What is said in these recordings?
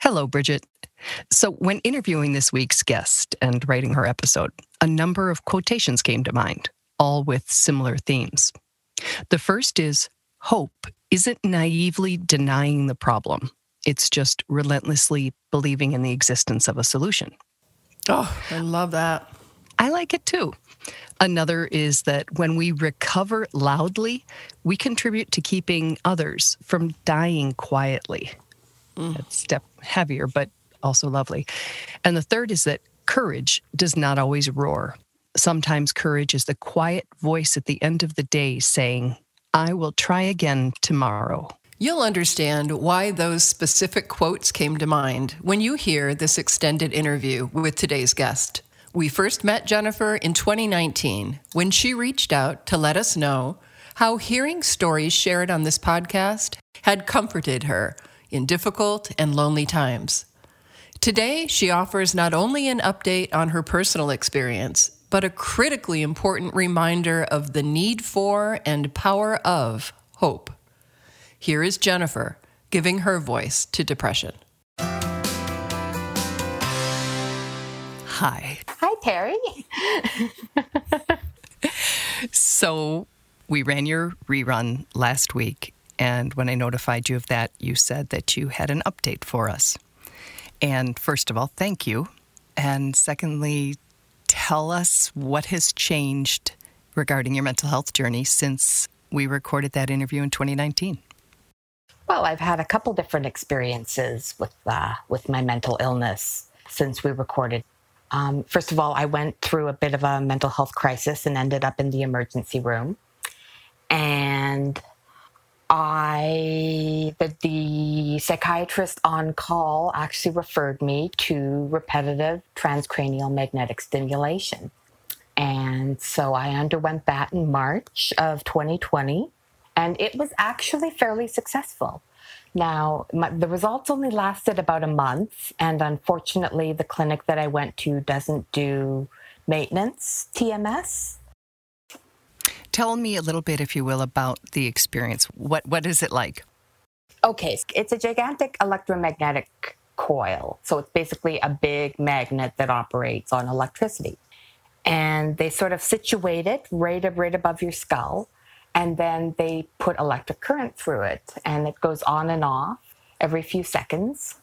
Hello, Bridget. So, when interviewing this week's guest and writing her episode, a number of quotations came to mind, all with similar themes. The first is Hope isn't naively denying the problem, it's just relentlessly believing in the existence of a solution. Oh, I love that. I like it too. Another is that when we recover loudly, we contribute to keeping others from dying quietly. Mm. a step heavier, but also lovely. And the third is that courage does not always roar. Sometimes courage is the quiet voice at the end of the day saying, I will try again tomorrow. You'll understand why those specific quotes came to mind when you hear this extended interview with today's guest. We first met Jennifer in 2019 when she reached out to let us know how hearing stories shared on this podcast had comforted her in difficult and lonely times. Today, she offers not only an update on her personal experience, but a critically important reminder of the need for and power of hope. Here is Jennifer giving her voice to depression. Hi. Hi, Terry. so, we ran your rerun last week, and when I notified you of that, you said that you had an update for us. And first of all, thank you. And secondly, tell us what has changed regarding your mental health journey since we recorded that interview in 2019. Well, I've had a couple different experiences with uh, with my mental illness since we recorded. Um, first of all, I went through a bit of a mental health crisis and ended up in the emergency room. And I, the, the psychiatrist on call actually referred me to repetitive transcranial magnetic stimulation. And so I underwent that in March of 2020, and it was actually fairly successful. Now, my, the results only lasted about a month, and unfortunately, the clinic that I went to doesn't do maintenance TMS. Tell me a little bit, if you will, about the experience. What what is it like? Okay, it's a gigantic electromagnetic coil. So it's basically a big magnet that operates on electricity. And they sort of situate it right, right above your skull. And then they put electric current through it. And it goes on and off every few seconds.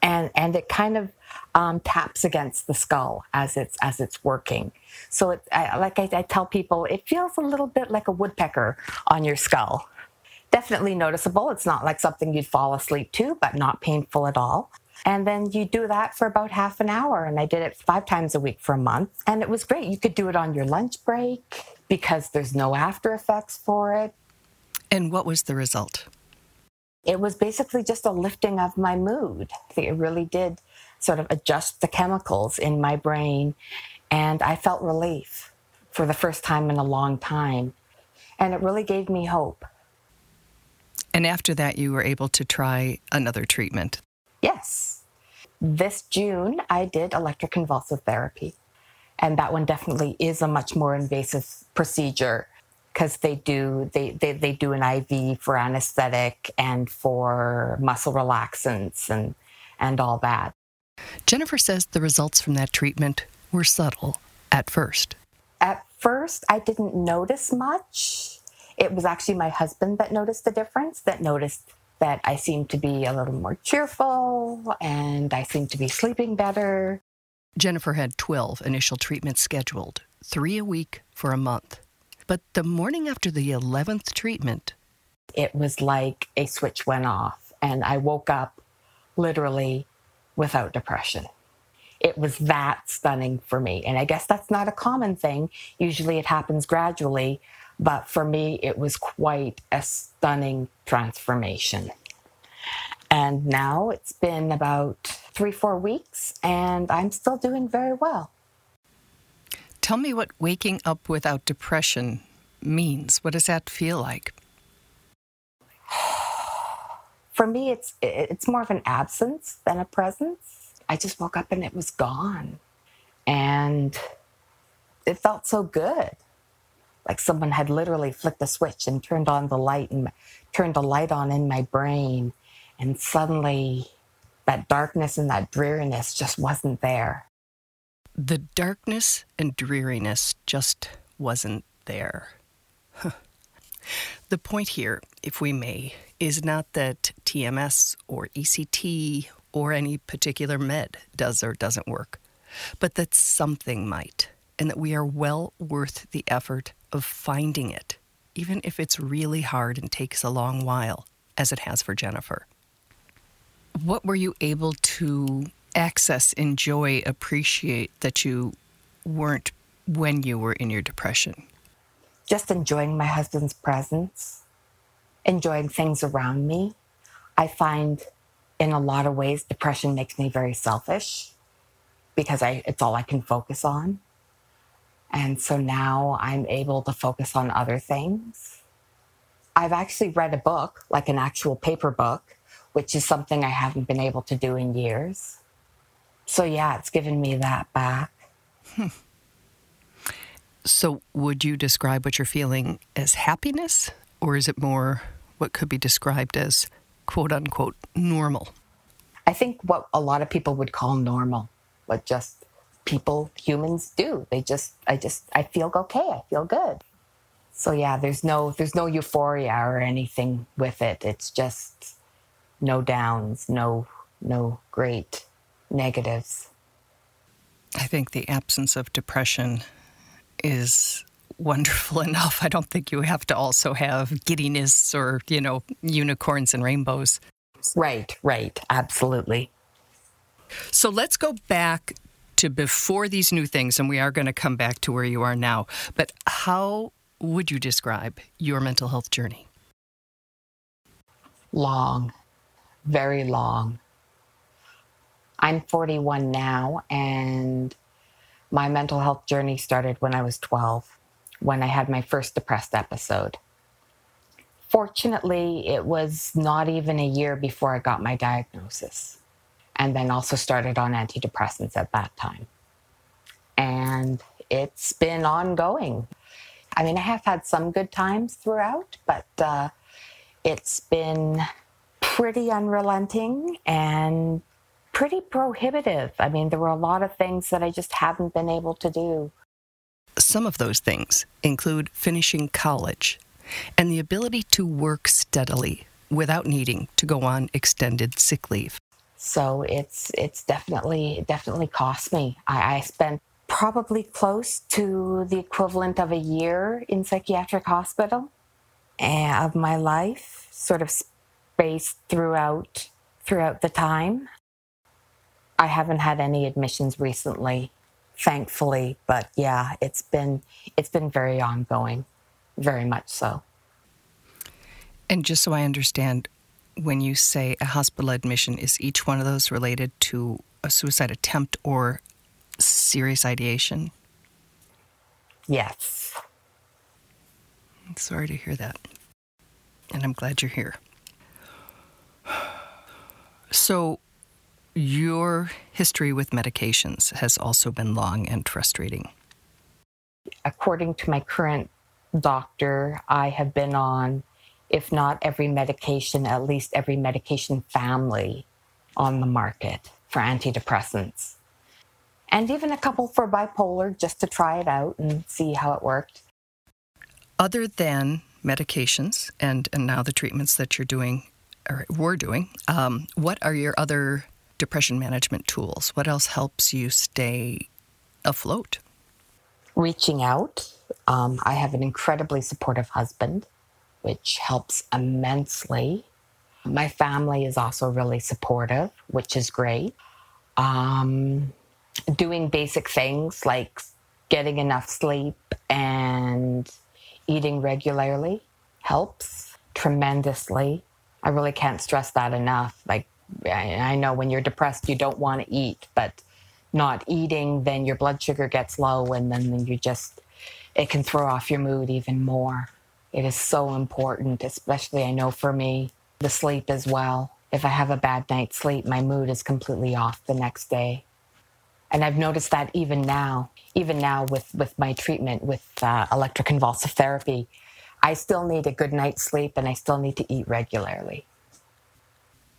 And, and it kind of um, taps against the skull as it's as it's working. So, it, I, like I, I tell people, it feels a little bit like a woodpecker on your skull. Definitely noticeable. It's not like something you'd fall asleep to, but not painful at all. And then you do that for about half an hour. And I did it five times a week for a month. And it was great. You could do it on your lunch break because there's no after effects for it. And what was the result? It was basically just a lifting of my mood. It really did sort of adjust the chemicals in my brain. And I felt relief for the first time in a long time. And it really gave me hope. And after that, you were able to try another treatment. Yes. This June, I did electroconvulsive therapy. And that one definitely is a much more invasive procedure because they do they, they, they do an IV for anesthetic and for muscle relaxants and and all that. Jennifer says the results from that treatment were subtle at first. At first, I didn't notice much. It was actually my husband that noticed the difference, that noticed that I seemed to be a little more cheerful and I seemed to be sleeping better. Jennifer had 12 initial treatments scheduled, three a week for a month. But the morning after the 11th treatment, it was like a switch went off, and I woke up literally without depression. It was that stunning for me. And I guess that's not a common thing. Usually it happens gradually, but for me, it was quite a stunning transformation. And now it's been about three, four weeks, and I'm still doing very well. Tell me what waking up without depression means. What does that feel like? For me, it's it's more of an absence than a presence. I just woke up and it was gone, and it felt so good like someone had literally flicked a switch and turned on the light and turned a light on in my brain and suddenly that darkness and that dreariness just wasn't there the darkness and dreariness just wasn't there the point here if we may is not that tms or ect or any particular med does or doesn't work but that something might and that we are well worth the effort of finding it, even if it's really hard and takes a long while, as it has for Jennifer. What were you able to access, enjoy, appreciate that you weren't when you were in your depression? Just enjoying my husband's presence, enjoying things around me. I find in a lot of ways depression makes me very selfish because I, it's all I can focus on. And so now I'm able to focus on other things. I've actually read a book, like an actual paper book, which is something I haven't been able to do in years. So, yeah, it's given me that back. Hmm. So, would you describe what you're feeling as happiness, or is it more what could be described as quote unquote normal? I think what a lot of people would call normal, but just people humans do they just i just i feel okay i feel good so yeah there's no there's no euphoria or anything with it it's just no downs no no great negatives i think the absence of depression is wonderful enough i don't think you have to also have giddiness or you know unicorns and rainbows right right absolutely so let's go back to before these new things, and we are going to come back to where you are now. But how would you describe your mental health journey? Long, very long. I'm 41 now, and my mental health journey started when I was 12, when I had my first depressed episode. Fortunately, it was not even a year before I got my diagnosis and then also started on antidepressants at that time. And it's been ongoing. I mean, I have had some good times throughout, but uh, it's been pretty unrelenting and pretty prohibitive. I mean, there were a lot of things that I just haven't been able to do. Some of those things include finishing college and the ability to work steadily without needing to go on extended sick leave. So it's it's definitely definitely cost me. I, I spent probably close to the equivalent of a year in psychiatric hospital eh, of my life, sort of spaced throughout throughout the time. I haven't had any admissions recently, thankfully, but yeah, it's been it's been very ongoing, very much so. And just so I understand, when you say a hospital admission, is each one of those related to a suicide attempt or serious ideation? Yes. I'm sorry to hear that. And I'm glad you're here. So, your history with medications has also been long and frustrating. According to my current doctor, I have been on if not every medication, at least every medication family on the market for antidepressants. And even a couple for bipolar just to try it out and see how it worked. Other than medications and, and now the treatments that you're doing, or were doing. Um, what are your other depression management tools? What else helps you stay afloat? Reaching out. Um, I have an incredibly supportive husband, which helps immensely. My family is also really supportive, which is great. Um, doing basic things like getting enough sleep and eating regularly helps tremendously. I really can't stress that enough. Like, I know when you're depressed, you don't want to eat, but not eating, then your blood sugar gets low, and then you just, it can throw off your mood even more. It is so important, especially I know for me, the sleep as well. If I have a bad night's sleep, my mood is completely off the next day. And I've noticed that even now, even now with, with my treatment with uh, electroconvulsive therapy, I still need a good night's sleep and I still need to eat regularly.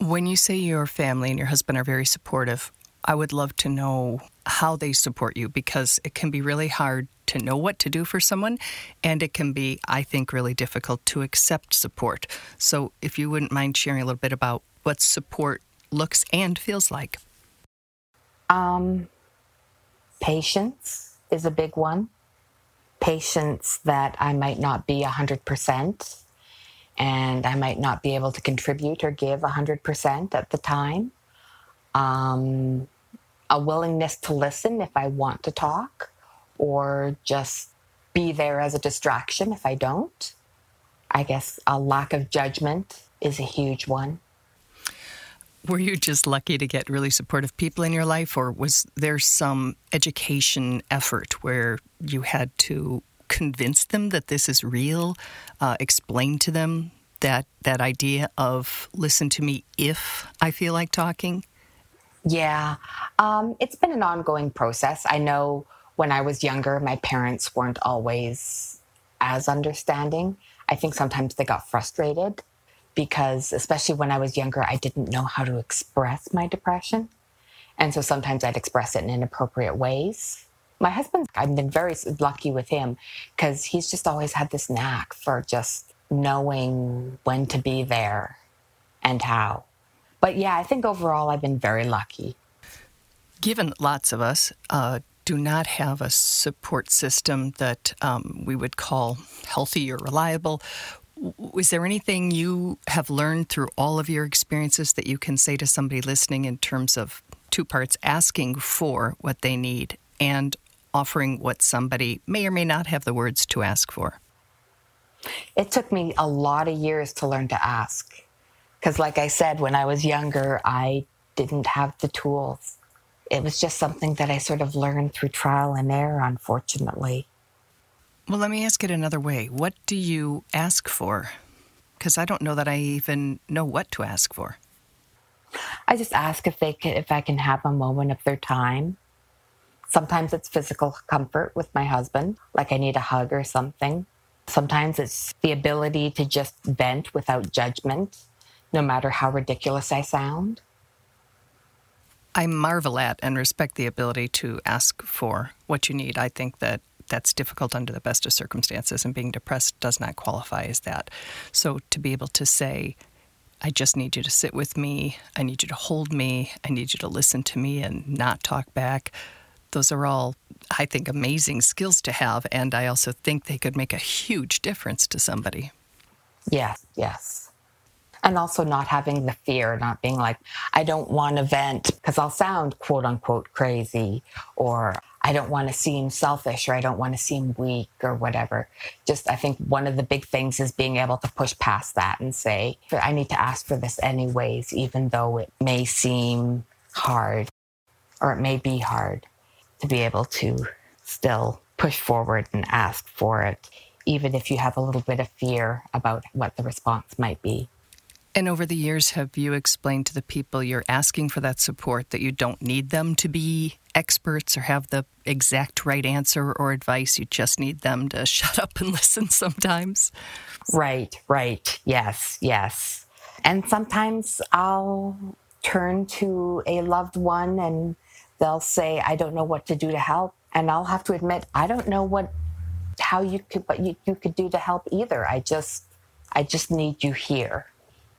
When you say your family and your husband are very supportive, I would love to know how they support you because it can be really hard to know what to do for someone, and it can be, I think, really difficult to accept support. So, if you wouldn't mind sharing a little bit about what support looks and feels like. Um, patience is a big one. Patience that I might not be 100% and I might not be able to contribute or give 100% at the time. Um, a willingness to listen if I want to talk or just be there as a distraction if I don't. I guess a lack of judgment is a huge one. Were you just lucky to get really supportive people in your life, or was there some education effort where you had to convince them that this is real, uh, explain to them that that idea of listen to me if I feel like talking? Yeah, um, it's been an ongoing process. I know when I was younger, my parents weren't always as understanding. I think sometimes they got frustrated because, especially when I was younger, I didn't know how to express my depression. And so sometimes I'd express it in inappropriate ways. My husband, I've been very lucky with him because he's just always had this knack for just knowing when to be there and how. But yeah, I think overall I've been very lucky. Given lots of us uh, do not have a support system that um, we would call healthy or reliable, is there anything you have learned through all of your experiences that you can say to somebody listening in terms of two parts asking for what they need and offering what somebody may or may not have the words to ask for? It took me a lot of years to learn to ask. Because, like I said, when I was younger, I didn't have the tools. It was just something that I sort of learned through trial and error, unfortunately. Well, let me ask it another way. What do you ask for? Because I don't know that I even know what to ask for. I just ask if they can, if I can have a moment of their time. Sometimes it's physical comfort with my husband, like I need a hug or something. Sometimes it's the ability to just vent without judgment, no matter how ridiculous I sound. I marvel at and respect the ability to ask for what you need. I think that that's difficult under the best of circumstances, and being depressed does not qualify as that. So to be able to say, I just need you to sit with me, I need you to hold me, I need you to listen to me and not talk back. Those are all, I think, amazing skills to have. And I also think they could make a huge difference to somebody. Yes, yes. And also not having the fear, not being like, I don't want to vent because I'll sound quote unquote crazy or I don't want to seem selfish or I don't want to seem weak or whatever. Just, I think one of the big things is being able to push past that and say, I need to ask for this anyways, even though it may seem hard or it may be hard to be able to still push forward and ask for it, even if you have a little bit of fear about what the response might be. And over the years, have you explained to the people you're asking for that support that you don't need them to be experts or have the exact right answer or advice? You just need them to shut up and listen sometimes? Right, right. Yes, yes. And sometimes I'll turn to a loved one and they'll say, I don't know what to do to help. And I'll have to admit, I don't know what how you could what you, you could do to help either. I just I just need you here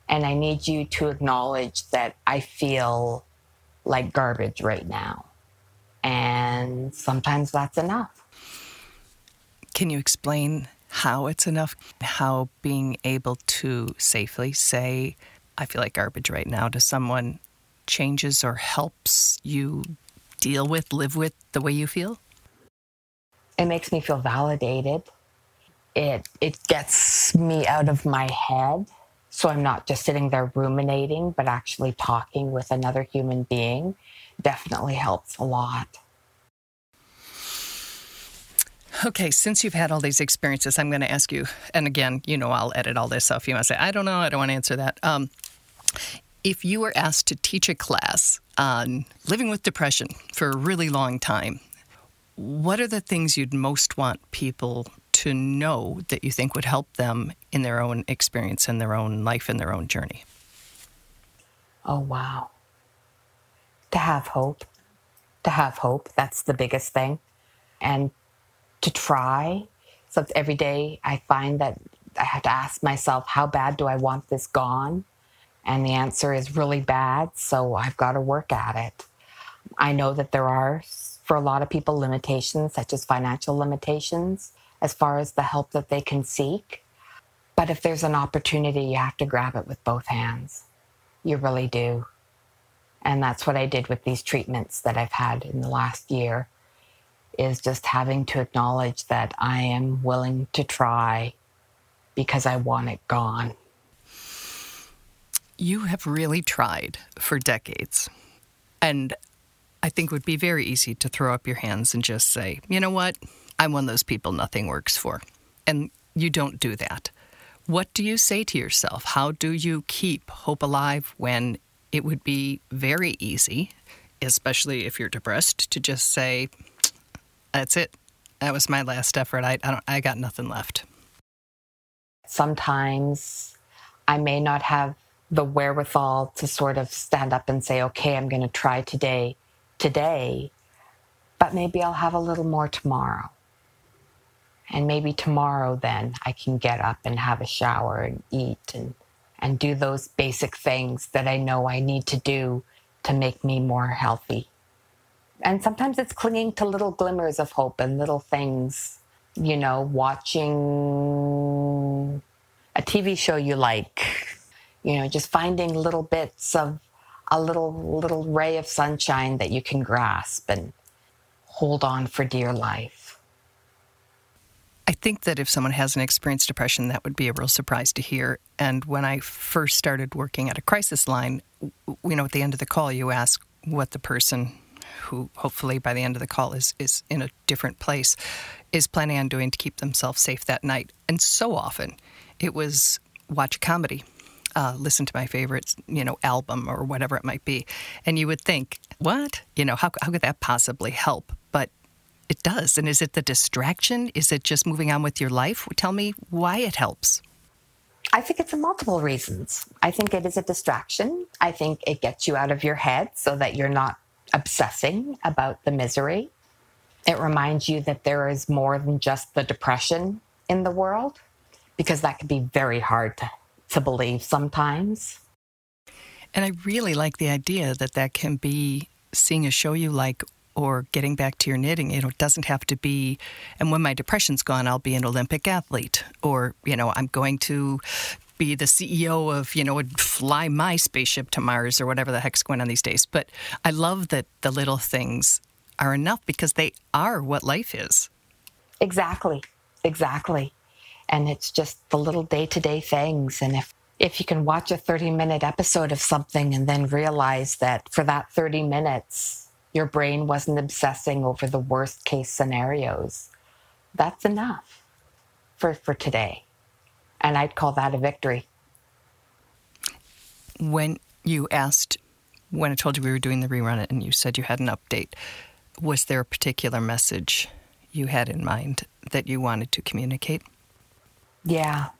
And I need you to acknowledge that I feel like garbage right now. And sometimes that's enough. Can you explain how it's enough? How being able to safely say, I feel like garbage right now to someone changes or helps you deal with, live with the way you feel? It makes me feel validated. It it gets me out of my head. So I'm not just sitting there ruminating, but actually talking with another human being definitely helps a lot. Okay, since you've had all these experiences, I'm going to ask you, and again, you know, I'll edit all this. So if you want to say, I don't know, I don't want to answer that. Um, if you were asked to teach a class on living with depression for a really long time, what are the things you'd most want people to know that you think would help them in their own experience in their own life and their own journey? Oh, wow. To have hope. To have hope. That's the biggest thing. And to try. So every day I find that I have to ask myself, how bad do I want this gone? And the answer is really bad. So I've got to work at it. I know that there are, for a lot of people, limitations, such as financial limitations, as far as the help that they can seek. But if there's an opportunity, you have to grab it with both hands. You really do. And that's what I did with these treatments that I've had in the last year is just having to acknowledge that I am willing to try because I want it gone. You have really tried for decades. And I think it would be very easy to throw up your hands and just say, you know what? I'm one of those people nothing works for. And you don't do that. What do you say to yourself? How do you keep hope alive when it would be very easy, especially if you're depressed, to just say, that's it. That was my last effort. I, I, I got nothing left. Sometimes I may not have the wherewithal to sort of stand up and say, okay, I'm going to try today, today, but maybe I'll have a little more tomorrow. And maybe tomorrow, then I can get up and have a shower and eat and, and do those basic things that I know I need to do to make me more healthy and sometimes it's clinging to little glimmers of hope and little things, you know, watching a TV show you like, you know, just finding little bits of a little little ray of sunshine that you can grasp and hold on for dear life. I think that if someone hasn't experienced depression, that would be a real surprise to hear. And when I first started working at a crisis line, you know, at the end of the call, you ask what the person who hopefully by the end of the call is, is in a different place, is planning on doing to keep themselves safe that night. And so often it was watch a comedy. Uh, listen to my favorite, you know, album or whatever it might be, and you would think, what, you know, how how could that possibly help? But it does. And is it the distraction? Is it just moving on with your life? Tell me why it helps. I think it's for multiple reasons. I think it is a distraction. I think it gets you out of your head so that you're not obsessing about the misery. It reminds you that there is more than just the depression in the world, because that can be very hard to, to believe sometimes. And I really like the idea that that can be seeing a show you like or getting back to your knitting. You know, it doesn't have to be, and when my depression's gone, I'll be an Olympic athlete, or, you know, I'm going to be the CEO of, you know, would fly my spaceship to Mars or whatever the heck's going on these days. But I love that the little things are enough because they are what life is. Exactly. Exactly. And it's just the little day to day things. And if, if you can watch a 30 minute episode of something and then realize that for that 30 minutes, your brain wasn't obsessing over the worst case scenarios, that's enough for, for today. And I'd call that a victory. When you asked, when I told you we were doing the rerun and you said you had an update, was there a particular message you had in mind that you wanted to communicate? Yeah.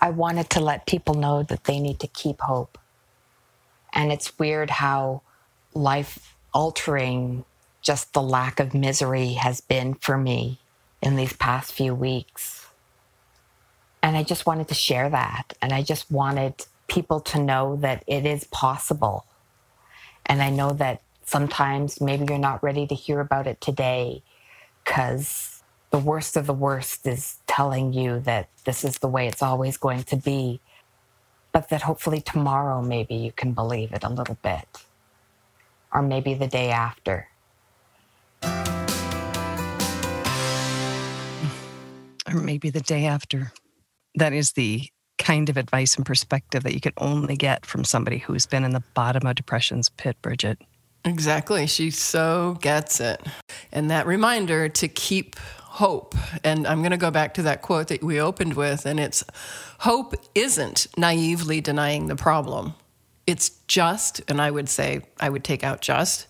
I wanted to let people know that they need to keep hope. And it's weird how life altering just the lack of misery has been for me in these past few weeks. And I just wanted to share that. And I just wanted people to know that it is possible. And I know that sometimes maybe you're not ready to hear about it today because the worst of the worst is telling you that this is the way it's always going to be. But that hopefully tomorrow maybe you can believe it a little bit. Or maybe the day after. Or maybe the day after. That is the kind of advice and perspective that you can only get from somebody who's been in the bottom of depression's pit, Bridget. Exactly. She so gets it. And that reminder to keep hope. And I'm going to go back to that quote that we opened with, and it's hope isn't naively denying the problem. It's just, and I would say, I would take out just,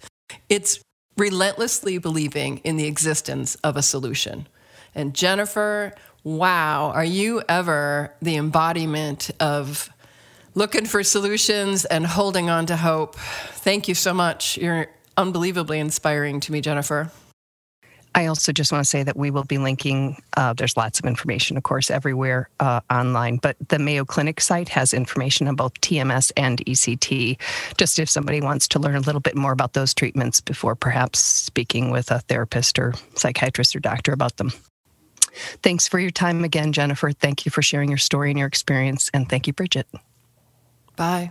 it's relentlessly believing in the existence of a solution. And Jennifer, wow, are you ever the embodiment of looking for solutions and holding on to hope? Thank you so much. You're unbelievably inspiring to me, Jennifer. I also just want to say that we will be linking, uh, there's lots of information, of course, everywhere uh, online, but the Mayo Clinic site has information about TMS and ECT, just if somebody wants to learn a little bit more about those treatments before perhaps speaking with a therapist or psychiatrist or doctor about them. Thanks for your time again, Jennifer. Thank you for sharing your story and your experience. And thank you, Bridget. Bye.